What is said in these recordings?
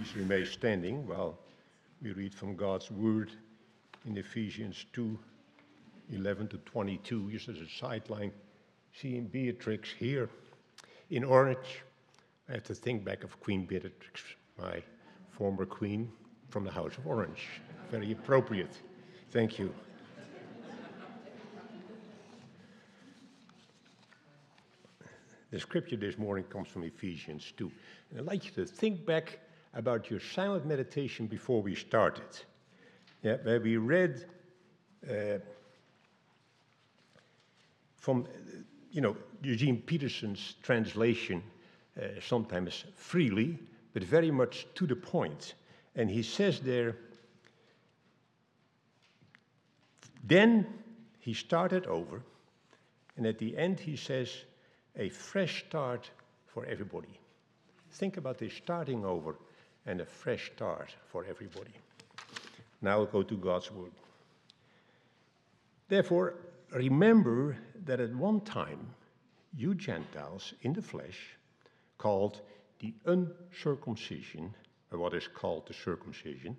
Please remain standing while we read from God's Word in Ephesians 2 11 to 22. Just as a sideline, seeing Beatrix here in orange, I have to think back of Queen Beatrix, my former queen from the House of Orange. Very appropriate. Thank you. The scripture this morning comes from Ephesians 2. And I'd like you to think back about your silent meditation before we started. Yeah, where we read uh, from, you know, Eugene Peterson's translation, uh, sometimes freely, but very much to the point. And he says there, then he started over, and at the end he says, a fresh start for everybody. Think about this starting over and a fresh start for everybody. Now go to God's Word. Therefore, remember that at one time, you Gentiles in the flesh, called the uncircumcision, or what is called the circumcision,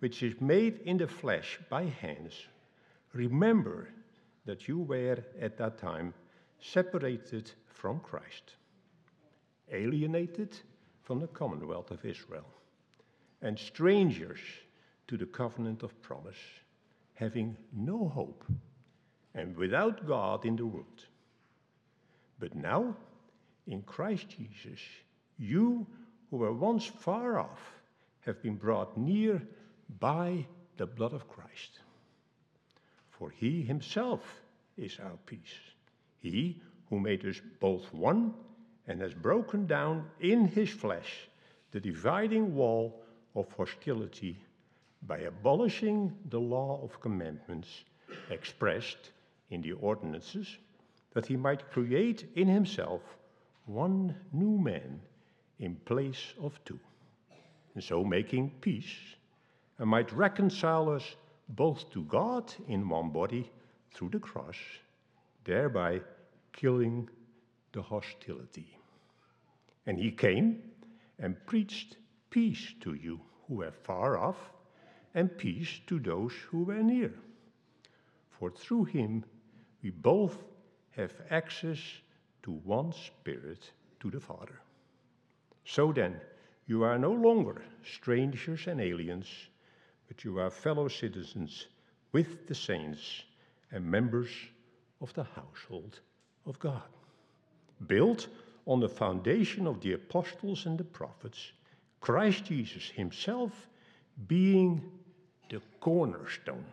which is made in the flesh by hands, remember that you were at that time separated from Christ, alienated from the commonwealth of Israel, and strangers to the covenant of promise, having no hope and without God in the world. But now, in Christ Jesus, you who were once far off have been brought near by the blood of Christ. For he himself is our peace. He who made us both one and has broken down in his flesh the dividing wall of hostility by abolishing the law of commandments expressed in the ordinances, that he might create in himself one new man in place of two, and so making peace, and might reconcile us both to God in one body through the cross, thereby killing the hostility. And he came and preached peace to you who were far off, and peace to those who were near. For through him we both have access to one Spirit to the Father. So then, you are no longer strangers and aliens, but you are fellow citizens with the saints and members of the household of God, built on the foundation of the apostles and the prophets, Christ Jesus himself being the cornerstone,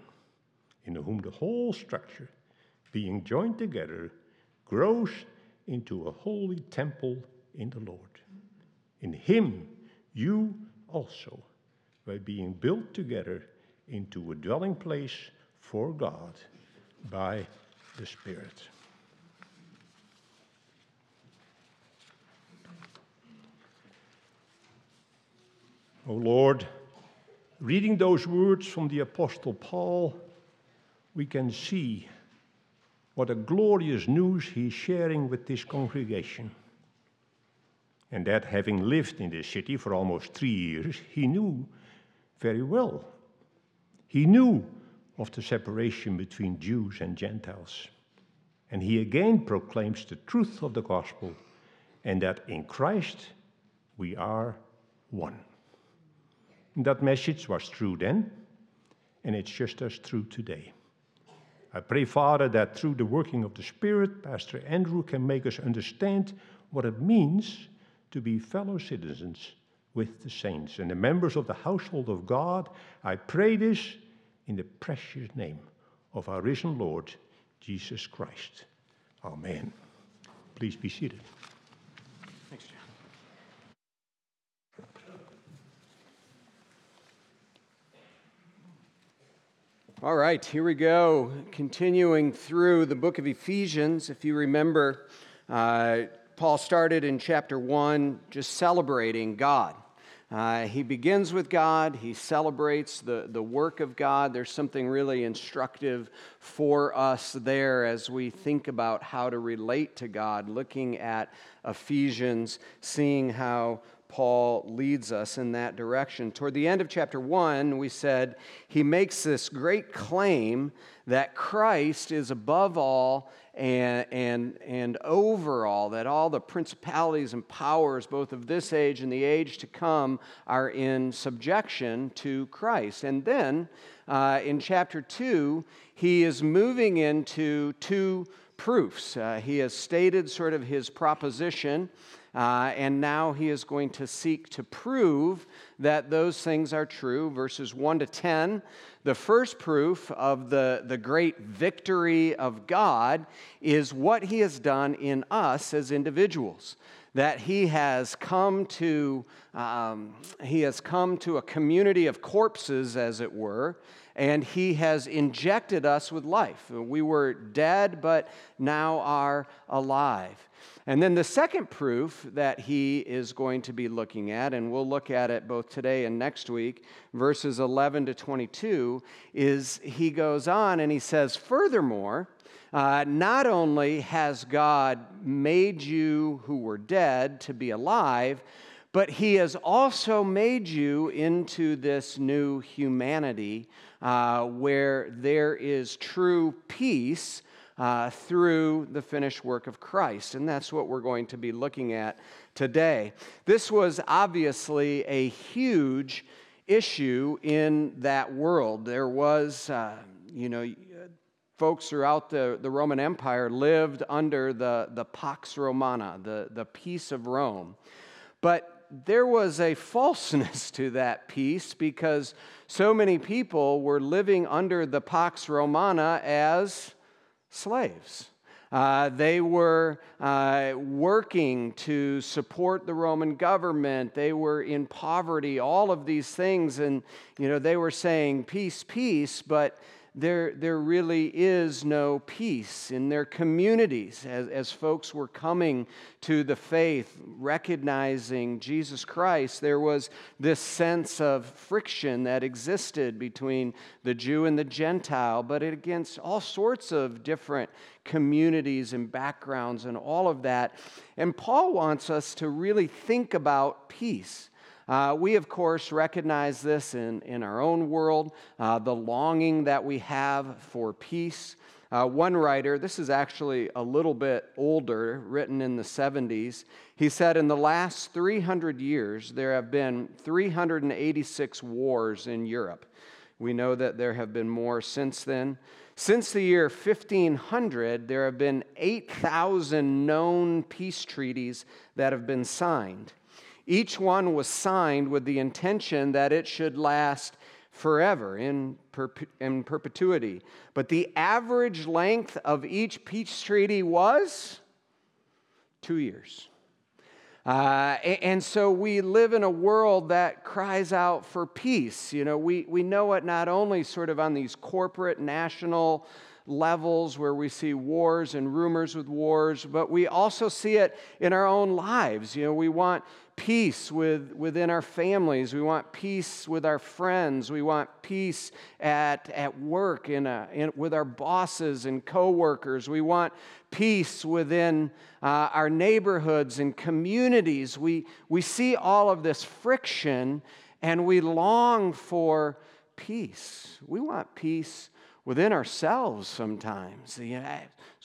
in whom the whole structure, being joined together, grows into a holy temple in the Lord. In him you also by being built together into a dwelling place for God by the Spirit. O oh Lord, reading those words from the Apostle Paul, we can see what a glorious news he's sharing with this congregation. And that having lived in this city for almost three years, he knew very well. He knew of the separation between Jews and Gentiles. And he again proclaims the truth of the gospel and that in Christ we are one. That message was true then, and it's just as true today. I pray, Father, that through the working of the Spirit, Pastor Andrew can make us understand what it means to be fellow citizens with the saints and the members of the household of God. I pray this in the precious name of our risen Lord, Jesus Christ. Amen. Please be seated. All right, here we go. Continuing through the book of Ephesians. If you remember, uh, Paul started in chapter 1 just celebrating God. Uh, he begins with God, he celebrates the, the work of God. There's something really instructive for us there as we think about how to relate to God, looking at Ephesians, seeing how Paul leads us in that direction. Toward the end of chapter 1, we said he makes this great claim that Christ is above all and, and, and over all, that all the principalities and powers, both of this age and the age to come, are in subjection to Christ. And then uh, in chapter 2, he is moving into two proofs. Uh, he has stated sort of his proposition. Uh, and now he is going to seek to prove that those things are true. Verses 1 to 10. The first proof of the, the great victory of God is what he has done in us as individuals. That he has come to, um, he has come to a community of corpses, as it were, and he has injected us with life. We were dead, but now are alive. And then the second proof that he is going to be looking at, and we'll look at it both today and next week, verses 11 to 22, is he goes on and he says, Furthermore, uh, not only has God made you who were dead to be alive, but he has also made you into this new humanity uh, where there is true peace uh, through the finished work of Christ. And that's what we're going to be looking at today. This was obviously a huge issue in that world. There was, uh, you know, folks throughout the, the Roman Empire lived under the, the Pax Romana, the, the peace of Rome. But there was a falseness to that peace because so many people were living under the Pax Romana as slaves. Uh, they were uh, working to support the Roman government. They were in poverty, all of these things. And, you know, they were saying, peace, peace, but there, there really is no peace in their communities as, as folks were coming to the faith, recognizing Jesus Christ. There was this sense of friction that existed between the Jew and the Gentile, but against all sorts of different communities and backgrounds and all of that. And Paul wants us to really think about peace. Uh, we, of course, recognize this in, in our own world, uh, the longing that we have for peace. Uh, one writer, this is actually a little bit older, written in the 70s, he said, In the last 300 years, there have been 386 wars in Europe. We know that there have been more since then. Since the year 1500, there have been 8,000 known peace treaties that have been signed. Each one was signed with the intention that it should last forever in, in perpetuity. But the average length of each peace treaty was two years. Uh, and so we live in a world that cries out for peace. You know, we, we know it not only sort of on these corporate, national levels where we see wars and rumors with wars, but we also see it in our own lives. You know, we want peace with, within our families. We want peace with our friends. We want peace at, at work in a, in, with our bosses and coworkers. We want peace within uh, our neighborhoods and communities. We, we see all of this friction and we long for peace. We want peace within ourselves sometimes.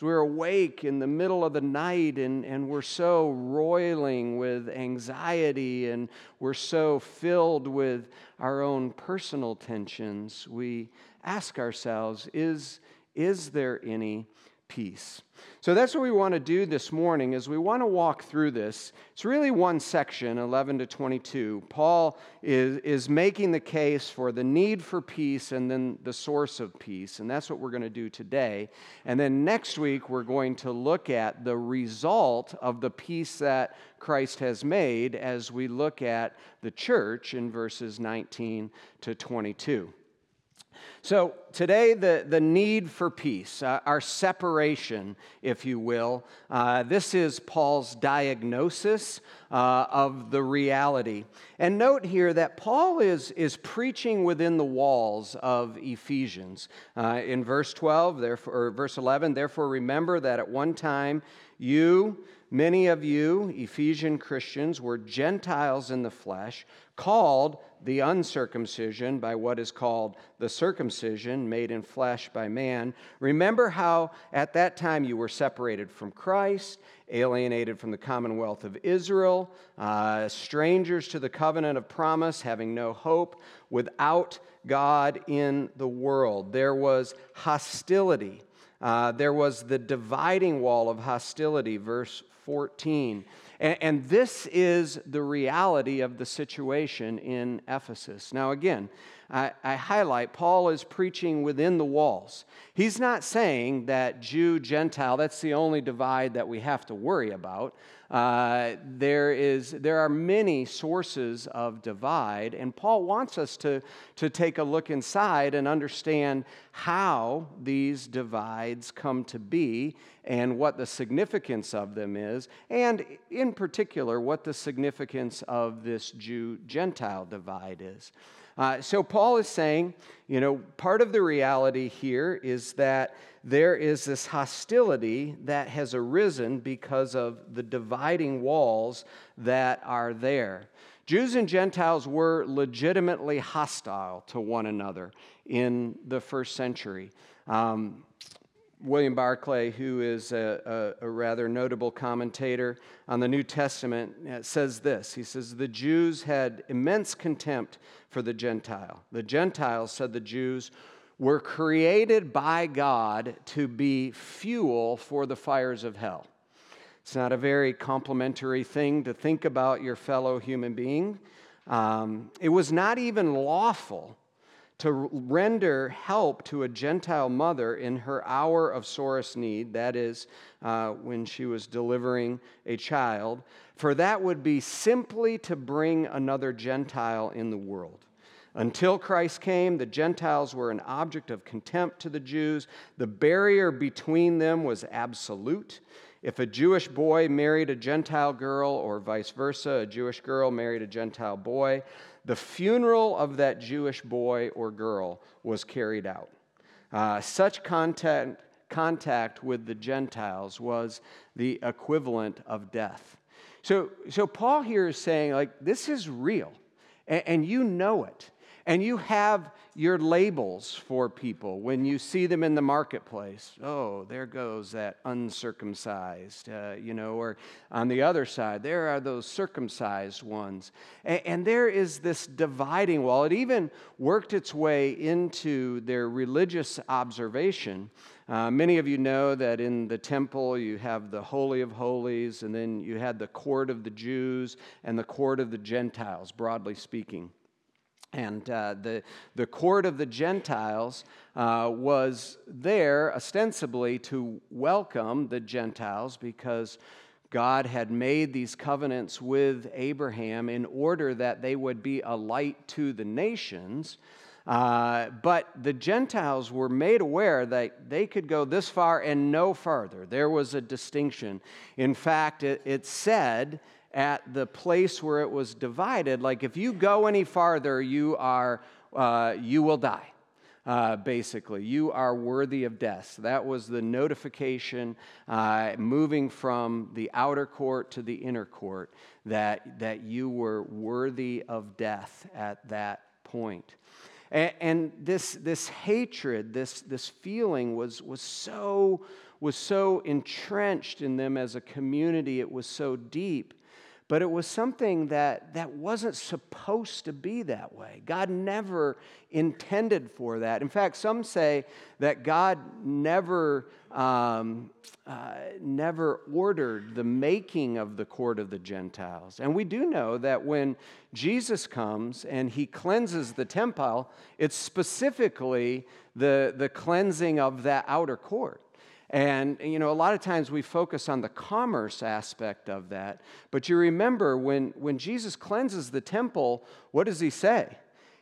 We're awake in the middle of the night and, and we're so roiling with anxiety and we're so filled with our own personal tensions, we ask ourselves, is, is there any peace. So that's what we want to do this morning is we want to walk through this. It's really one section, 11 to 22. Paul is, is making the case for the need for peace and then the source of peace. And that's what we're going to do today. And then next week, we're going to look at the result of the peace that Christ has made as we look at the church in verses 19 to 22. So, today, the, the need for peace, uh, our separation, if you will, uh, this is Paul's diagnosis uh, of the reality. And note here that Paul is, is preaching within the walls of Ephesians. Uh, in verse 12, therefore, or verse 11, therefore remember that at one time you, many of you, Ephesian Christians, were Gentiles in the flesh, called the uncircumcision by what is called the circumcision, made in flesh by man. Remember how at that time you were separated from Christ, alienated from the commonwealth of Israel, uh, strangers to the covenant of promise, having no hope, without God in the world. There was hostility. Uh, there was the dividing wall of hostility, verse 14. And, and, this is the reality of the situation in Ephesus. Now, again, I, I highlight Paul is preaching within the walls. He's not saying that Jew, Gentile, that's the only divide that we have to worry about. Uh, there, is, there are many sources of divide, and Paul wants us to, to take a look inside and understand how these divides come to be and what the significance of them is, and in particular, what the significance of this Jew Gentile divide is. Uh, so, Paul is saying, you know, part of the reality here is that there is this hostility that has arisen because of the dividing walls that are there. Jews and Gentiles were legitimately hostile to one another in the first century. Um, William Barclay, who is a, a, a, rather notable commentator on the New Testament, uh, says this. He says, The Jews had immense contempt for the Gentile. The Gentiles, said the Jews, were created by God to be fuel for the fires of hell. It's not a very complimentary thing to think about your fellow human being. Um, it was not even lawful to render help to a Gentile mother in her hour of sorest need, that is, uh, when she was delivering a child, for that would be simply to bring another Gentile in the world. Until Christ came, the Gentiles were an object of contempt to the Jews. The barrier between them was absolute. If a Jewish boy married a Gentile girl, or vice versa, a Jewish girl married a Gentile boy, the funeral of that Jewish boy or girl was carried out. Uh, such contact, contact with the Gentiles was the equivalent of death. So, so Paul here is saying, like, this is real, and, and you know it. And you have your labels for people when you see them in the marketplace. Oh, there goes that uncircumcised, uh, you know, or on the other side, there are those circumcised ones. And, and there is this dividing wall. It even worked its way into their religious observation. Uh, many of you know that in the temple you have the Holy of Holies, and then you had the court of the Jews and the court of the Gentiles, broadly speaking. And uh, the, the court of the Gentiles uh, was there ostensibly to welcome the Gentiles because God had made these covenants with Abraham in order that they would be a light to the nations. Uh, but the Gentiles were made aware that they could go this far and no farther. There was a distinction. In fact, it, it said at the place where it was divided, like if you go any farther, you are uh, you will die. Uh, basically, you are worthy of death. So that was the notification, uh, moving from the outer court to the inner court, that that you were worthy of death at that point. And, and this this hatred, this this feeling was was so was so entrenched in them as a community. It was so deep but it was something that, that wasn't supposed to be that way. God never intended for that. In fact, some say that God never, um, uh, never ordered the making of the court of the Gentiles. And we do know that when Jesus comes and he cleanses the temple, it's specifically the, the cleansing of that outer court. And, you know, a lot of times we focus on the commerce aspect of that. But you remember when, when Jesus cleanses the temple, what does he say?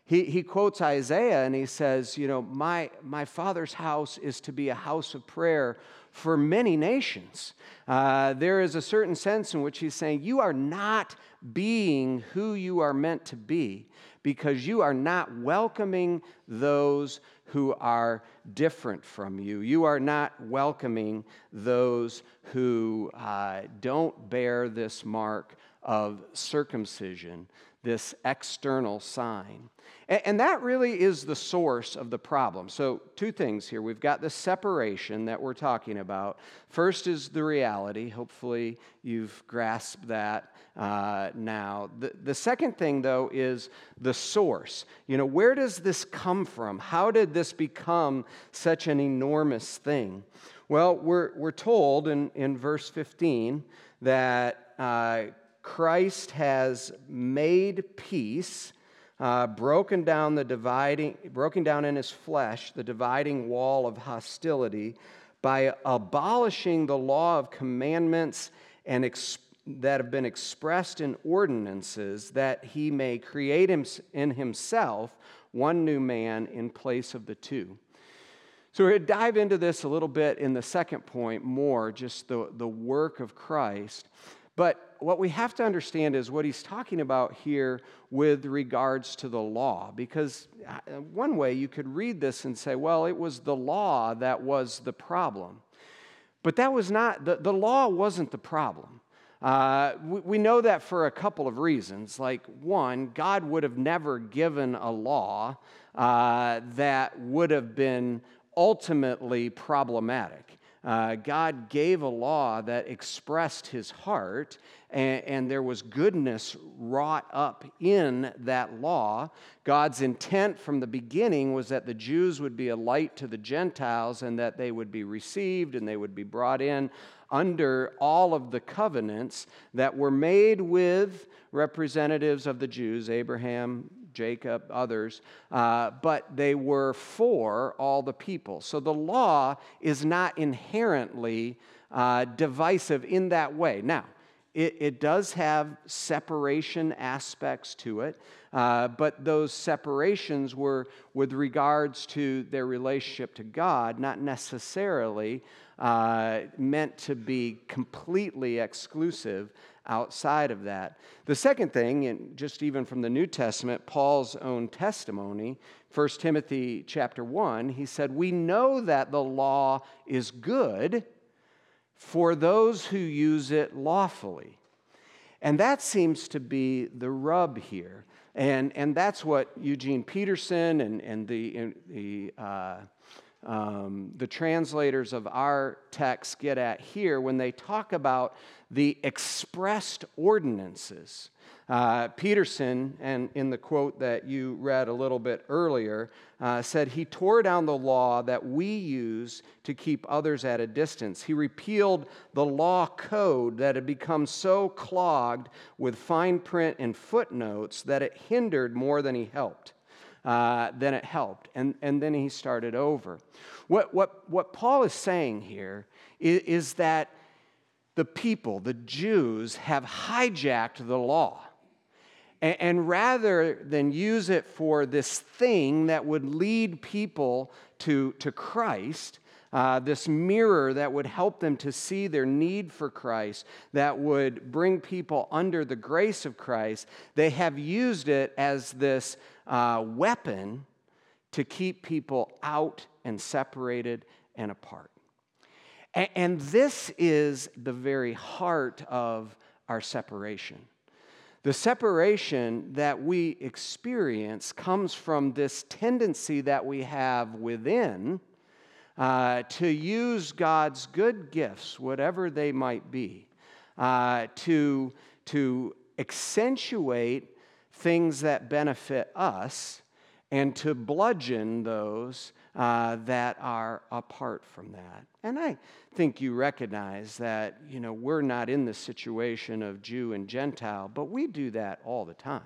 He, he quotes Isaiah and he says, You know, my, my father's house is to be a house of prayer for many nations. Uh, there is a certain sense in which he's saying, You are not being who you are meant to be because you are not welcoming those who are different from you. You are not welcoming those who uh, don't bear this mark of circumcision, this external sign. And that really is the source of the problem. So, two things here. We've got the separation that we're talking about. First is the reality. Hopefully, you've grasped that uh, now. The, the second thing, though, is the source. You know, where does this come from? How did this become such an enormous thing? Well, we're, we're told in, in verse 15 that uh, Christ has made peace uh, broken down the dividing, broken down in his flesh the dividing wall of hostility by abolishing the law of commandments and that have been expressed in ordinances, that he may create in himself one new man in place of the two. So we're going to dive into this a little bit in the second point more, just the, the work of Christ. But what we have to understand is what he's talking about here with regards to the law. Because uh, one way you could read this and say, well, it was the law that was the problem. But that was not, the, the law wasn't the problem. Uh, we, we know that for a couple of reasons. Like, one, God would have never given a law uh, that would have been ultimately problematic. Uh, God gave a law that expressed his heart, and, and, there was goodness wrought up in that law. God's intent from the beginning was that the Jews would be a light to the Gentiles and that they would be received and they would be brought in under all of the covenants that were made with representatives of the Jews, Abraham, Jacob, others, uh, but they were for all the people. So the law is not inherently uh, divisive in that way. Now, it, it, does have separation aspects to it, uh, but those separations were with regards to their relationship to God, not necessarily uh, meant to be completely exclusive outside of that. The second thing, and just even from the New Testament, Paul's own testimony, 1 Timothy chapter 1, he said, We know that the law is good for those who use it lawfully. And that seems to be the rub here. And, and that's what Eugene Peterson and, and the, the uh, um, the translators of our text get at here when they talk about the expressed ordinances. Uh, Peterson, and in the quote that you read a little bit earlier, uh, said he tore down the law that we use to keep others at a distance. He repealed the law code that had become so clogged with fine print and footnotes that it hindered more than he helped uh, then it helped. And, and then he started over. What, what, what Paul is saying here is, is that the people, the Jews, have hijacked the law. And, and rather than use it for this thing that would lead people to, to Christ, uh, this mirror that would help them to see their need for Christ, that would bring people under the grace of Christ, they have used it as this uh, weapon to keep people out and separated and apart. And, and this is the very heart of our separation. The separation that we experience comes from this tendency that we have within uh, to use God's good gifts, whatever they might be, uh, to, to accentuate things that benefit us and to bludgeon those uh, that are apart from that. And I think you recognize that, you know, we're not in the situation of Jew and Gentile, but we do that all the time.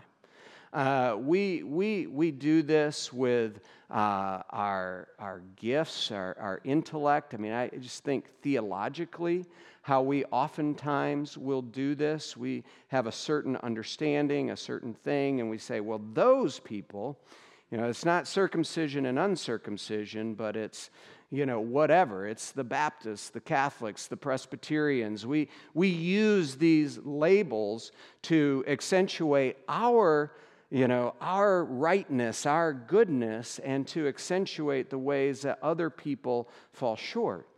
Uh, we, we, we do this with uh, our, our gifts, our, our intellect. I mean, I just think theologically, how we oftentimes will do this. We have a certain understanding, a certain thing, and we say, well, those people, You know, it's not circumcision and uncircumcision, but it's, you know, whatever. It's the Baptists, the Catholics, the Presbyterians. We, we use these labels to accentuate our, you know, our rightness, our goodness, and to accentuate the ways that other people fall short.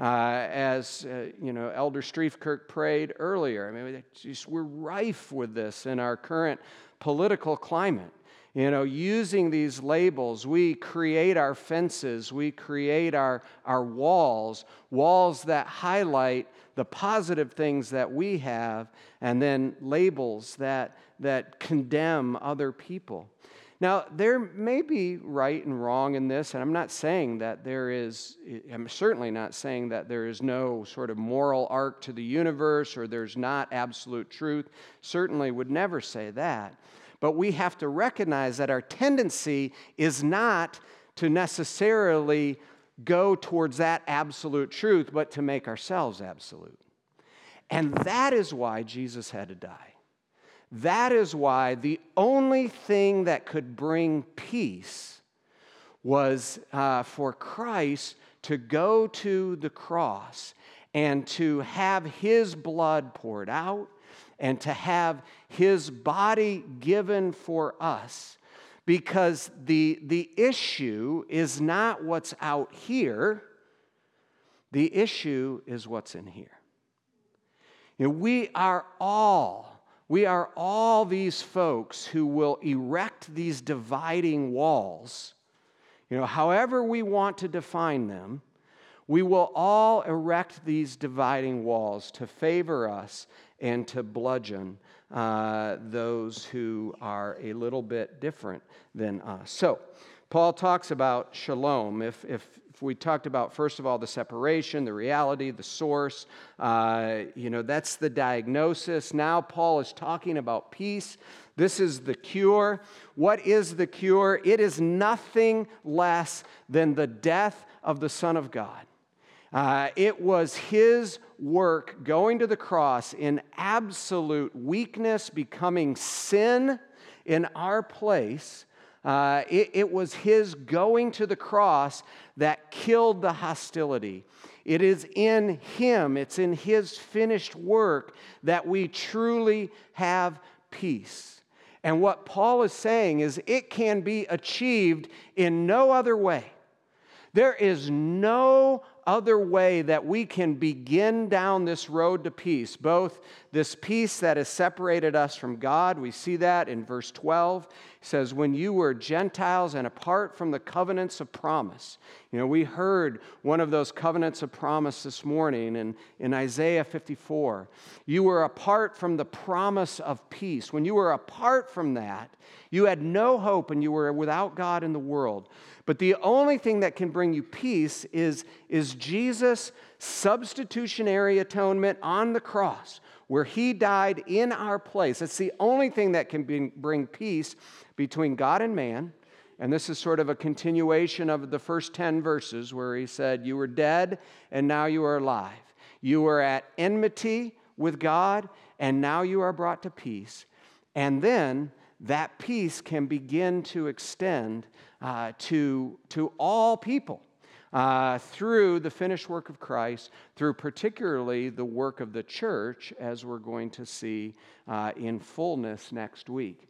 Uh, as uh, you know, Elder Streifkirk prayed earlier. I mean, just, we're rife with this in our current political climate. You know, using these labels, we create our fences, we create our, our walls, walls that highlight the positive things that we have, and then labels that, that condemn other people. Now, there may be right and wrong in this, and I'm not saying that there is, I'm certainly not saying that there is no sort of moral arc to the universe or there's not absolute truth. Certainly would never say that. But we have to recognize that our tendency is not to necessarily go towards that absolute truth, but to make ourselves absolute. And that is why Jesus had to die. That is why the only thing that could bring peace was uh, for Christ to go to the cross and to have his blood poured out and to have his body given for us. Because the, the issue is not what's out here, the issue is what's in here. You know, we are all we are all these folks who will erect these dividing walls. You know, however we want to define them, we will all erect these dividing walls to favor us and to bludgeon uh, those who are a little bit different than us. So, Paul talks about shalom. If, if, if, we talked about, first of all, the separation, the reality, the source, uh, you know, that's the diagnosis. Now, Paul is talking about peace. This is the cure. What is the cure? It is nothing less than the death of the Son of God. Uh, it was his work going to the cross in absolute weakness, becoming sin in our place uh, it, it was his going to the cross that killed the hostility. It is in him, it's in his finished work that we truly have peace. And what Paul is saying is it can be achieved in no other way. There is no other way that we can begin down this road to peace, both this peace that has separated us from God. We see that in verse 12. Says, When you were Gentiles and apart from the covenants of promise. You know, we heard one of those covenants of promise this morning in, in Isaiah 54. You were apart from the promise of peace. When you were apart from that, you had no hope and you were without God in the world. But the only thing that can bring you peace is, is Jesus' substitutionary atonement on the cross, where he died in our place. It's the only thing that can be, bring peace between God and man. And this is sort of a continuation of the first 10 verses where he said, You were dead, and now you are alive. You were at enmity with God, and now you are brought to peace. And then that peace can begin to extend uh, to, to all people. Uh, through the finished work of Christ, through particularly the work of the church, as we're going to see uh, in fullness next week.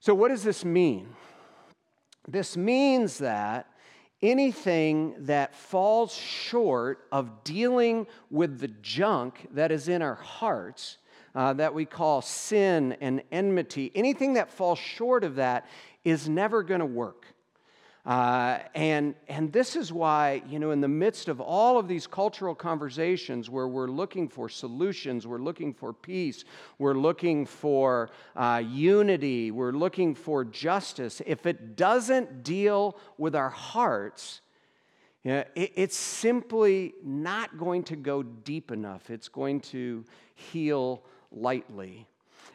So, what does this mean? This means that anything that falls short of dealing with the junk that is in our hearts uh, that we call sin and enmity, anything that falls short of that is never going to work. Uh, and, and this is why, you know, in the midst of all of these cultural conversations where we're looking for solutions, we're looking for peace, we're looking for uh, unity, we're looking for justice, if it doesn't deal with our hearts, you know, it, it's simply not going to go deep enough. It's going to heal lightly.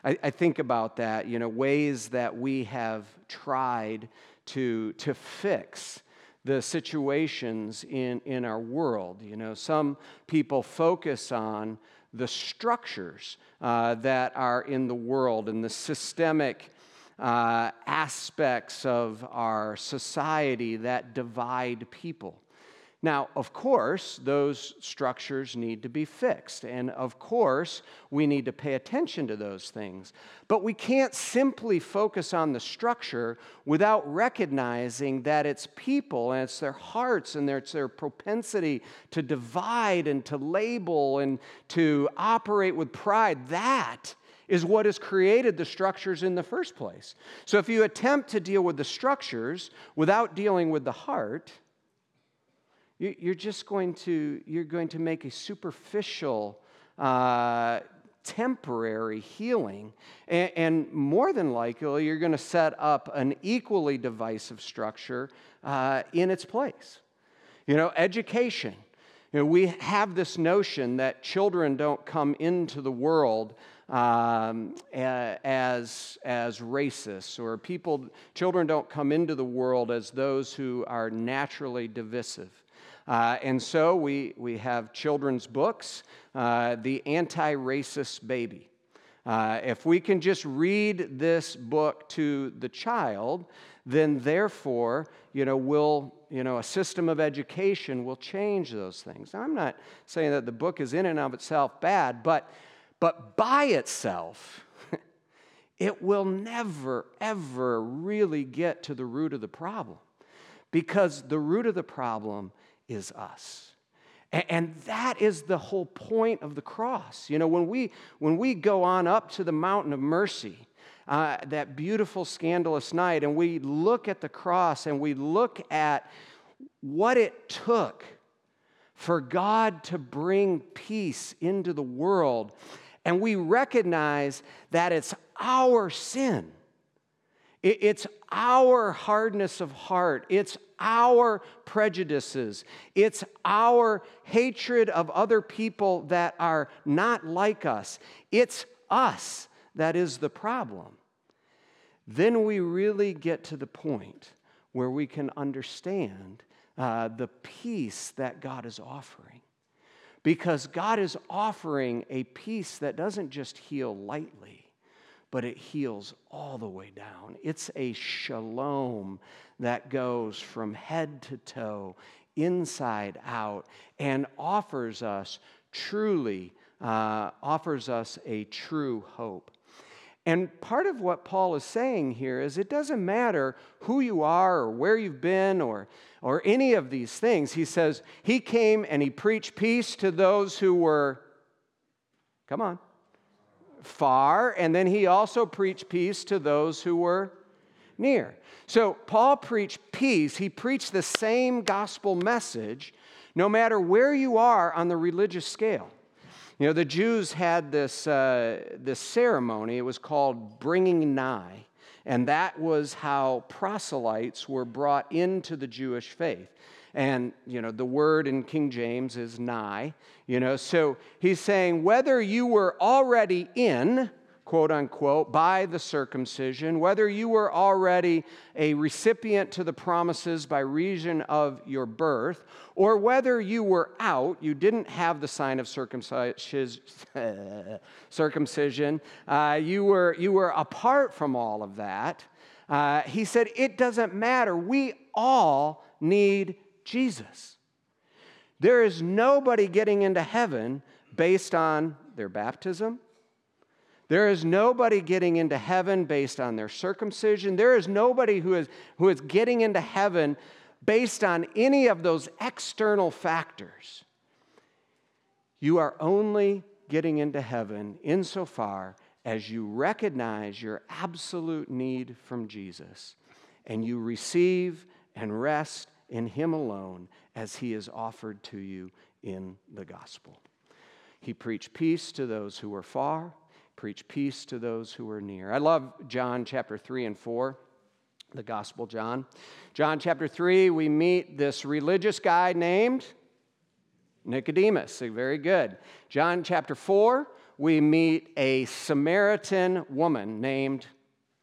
I, I think about that, you know, ways that we have tried to, to fix the situations in, in our world. You know, some people focus on the structures uh, that are in the world and the systemic uh, aspects of our society that divide people. Now, of course, those structures need to be fixed. And of course, we need to pay attention to those things. But we can't simply focus on the structure without recognizing that it's people and it's their hearts and it's their propensity to divide and to label and to operate with pride. That is what has created the structures in the first place. So if you attempt to deal with the structures without dealing with the heart, you're just going to, you're going to make a superficial, uh, temporary healing. And, and, more than likely, you're going to set up an equally divisive structure uh, in its place. You know, education. You know, we have this notion that children don't come into the world um, as, as racists, or people, children don't come into the world as those who are naturally divisive. Uh, and so we, we have children's books, uh, The Anti Racist Baby. Uh, if we can just read this book to the child, then therefore, you know, will you know, a system of education will change those things. Now, I'm not saying that the book is in and of itself bad, but, but by itself, it will never, ever really get to the root of the problem. Because the root of the problem is us. And that is the whole point of the cross. You know, when we, when we go on up to the mountain of mercy, uh, that beautiful, scandalous night, and we look at the cross and we look at what it took for God to bring peace into the world, and we recognize that it's our sin it's our hardness of heart. It's our prejudices. It's our hatred of other people that are not like us. It's us that is the problem. Then we really get to the point where we can understand uh, the peace that God is offering. Because God is offering a peace that doesn't just heal lightly but it heals all the way down. It's a shalom that goes from head to toe, inside out, and offers us truly, uh, offers us a true hope. And part of what Paul is saying here is it doesn't matter who you are or where you've been or, or any of these things. He says, He came and He preached peace to those who were, come on, far, and then he also preached peace to those who were near. So Paul preached peace. He preached the same gospel message no matter where you are on the religious scale. You know, the Jews had this, uh, this ceremony, it was called bringing nigh, and that was how proselytes were brought into the Jewish faith. And, you know, the word in King James is nigh, you know. So he's saying whether you were already in, quote unquote, by the circumcision, whether you were already a recipient to the promises by reason of your birth, or whether you were out, you didn't have the sign of circumcision, uh, you, were, you were apart from all of that. Uh, he said, It doesn't matter. We all need Jesus. There is nobody getting into heaven based on their baptism. There is nobody getting into heaven based on their circumcision. There is nobody who is, who is getting into heaven based on any of those external factors. You are only getting into heaven insofar as you recognize your absolute need from Jesus and you receive and rest in Him alone as He is offered to you in the gospel. He preached peace to those who were far, preached peace to those who were near. I love John chapter 3 and 4, the Gospel John. John chapter 3, we meet this religious guy named Nicodemus. Very good. John chapter 4, we meet a Samaritan woman named,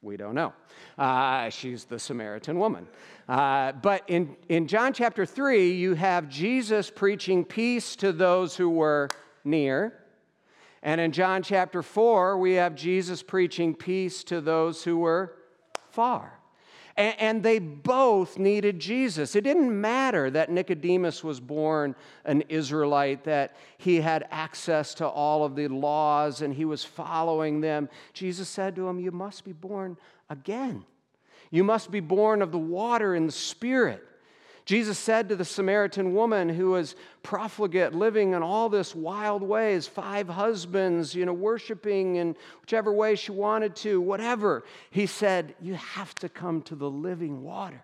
we don't know. Uh, she's the Samaritan woman. Uh, but in, in John chapter 3, you have Jesus preaching peace to those who were near. And in John chapter 4, we have Jesus preaching peace to those who were far. And they both needed Jesus. It didn't matter that Nicodemus was born an Israelite, that he had access to all of the laws and he was following them. Jesus said to him, You must be born again. You must be born of the water and the Spirit. Jesus said to the Samaritan woman who was profligate, living in all this wild ways, five husbands, you know, worshiping in whichever way she wanted to, whatever, he said, You have to come to the living water.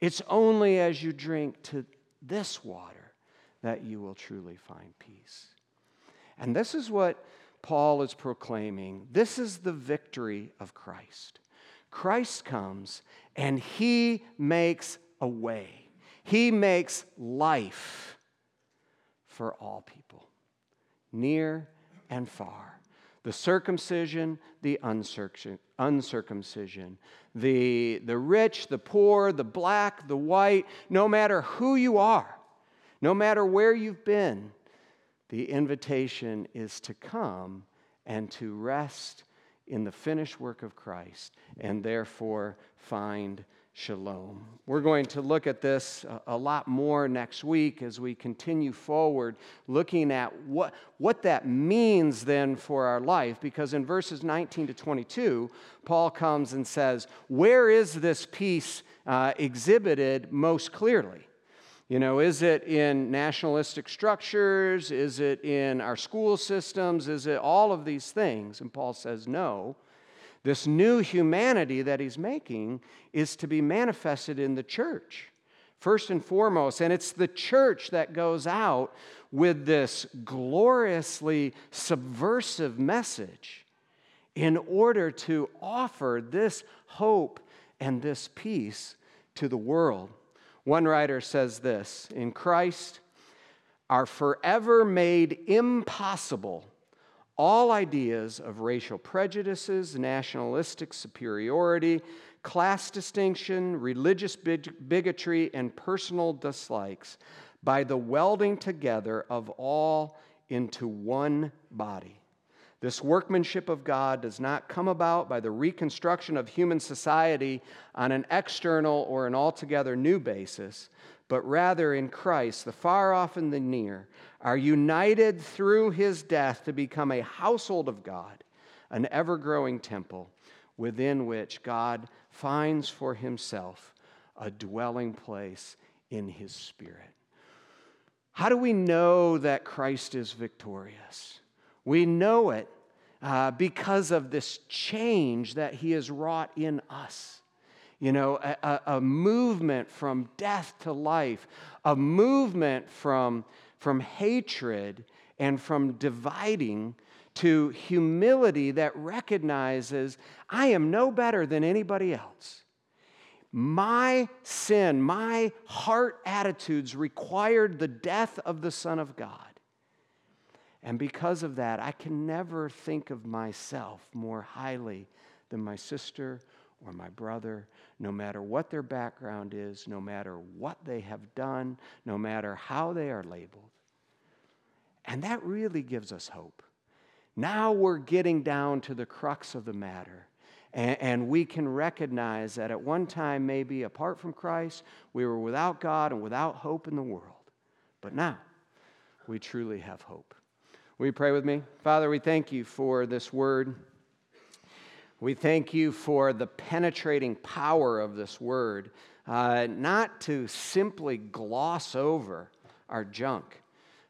It's only as you drink to this water that you will truly find peace. And this is what Paul is proclaiming. This is the victory of Christ. Christ comes and he makes a way. He makes life for all people, near and far. The circumcision, the uncircumcision, the, the rich, the poor, the black, the white, no matter who you are, no matter where you've been, the invitation is to come and to rest in the finished work of Christ and therefore find shalom. We're going to look at this a, lot more next week as we continue forward, looking at what, what that means then for our life, because in verses 19 to 22, Paul comes and says, Where is this peace uh, exhibited most clearly? You know, is it in nationalistic structures? Is it in our school systems? Is it all of these things? And Paul says, no. This new humanity that he's making is to be manifested in the church, first and foremost. And it's the church that goes out with this gloriously subversive message in order to offer this hope and this peace to the world. One writer says this In Christ are forever made impossible all ideas of racial prejudices, nationalistic superiority, class distinction, religious bigotry, and personal dislikes by the welding together of all into one body. This workmanship of God does not come about by the reconstruction of human society on an external or an altogether new basis, but rather in Christ, the far off and the near, are united through his death to become a household of God, an ever growing temple within which God finds for himself a dwelling place in his spirit. How do we know that Christ is victorious? We know it uh, because of this change that he has wrought in us you know, a, a, movement from death to life, a movement from, from hatred and from dividing to humility that recognizes I am no better than anybody else. My sin, my heart attitudes required the death of the Son of God. And because of that, I can never think of myself more highly than my sister or my brother, no matter what their background is, no matter what they have done, no matter how they are labeled. And that really gives us hope. Now we're getting down to the crux of the matter. And, we can recognize that at one time, maybe apart from Christ, we were without God and without hope in the world. But now, we truly have hope. Will you pray with me? Father, we thank you for this word. We thank you for the penetrating power of this word, uh, not to simply gloss over our junk,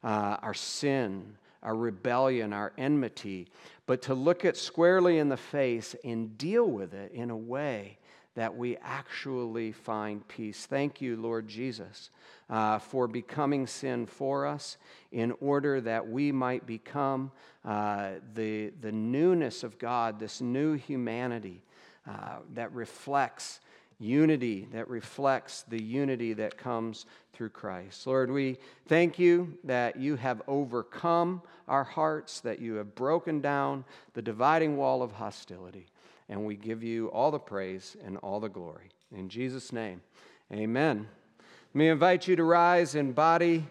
uh, our sin, our rebellion, our enmity, but to look it squarely in the face and deal with it in a way that we actually find peace. Thank you, Lord Jesus, uh, for becoming sin for us in order that we might become uh, the, the newness of God, this new humanity uh, that reflects unity, that reflects the unity that comes through Christ. Lord, we thank you that you have overcome our hearts, that you have broken down the dividing wall of hostility, and we give you all the praise and all the glory. In Jesus' name, amen. Let me invite you to rise in body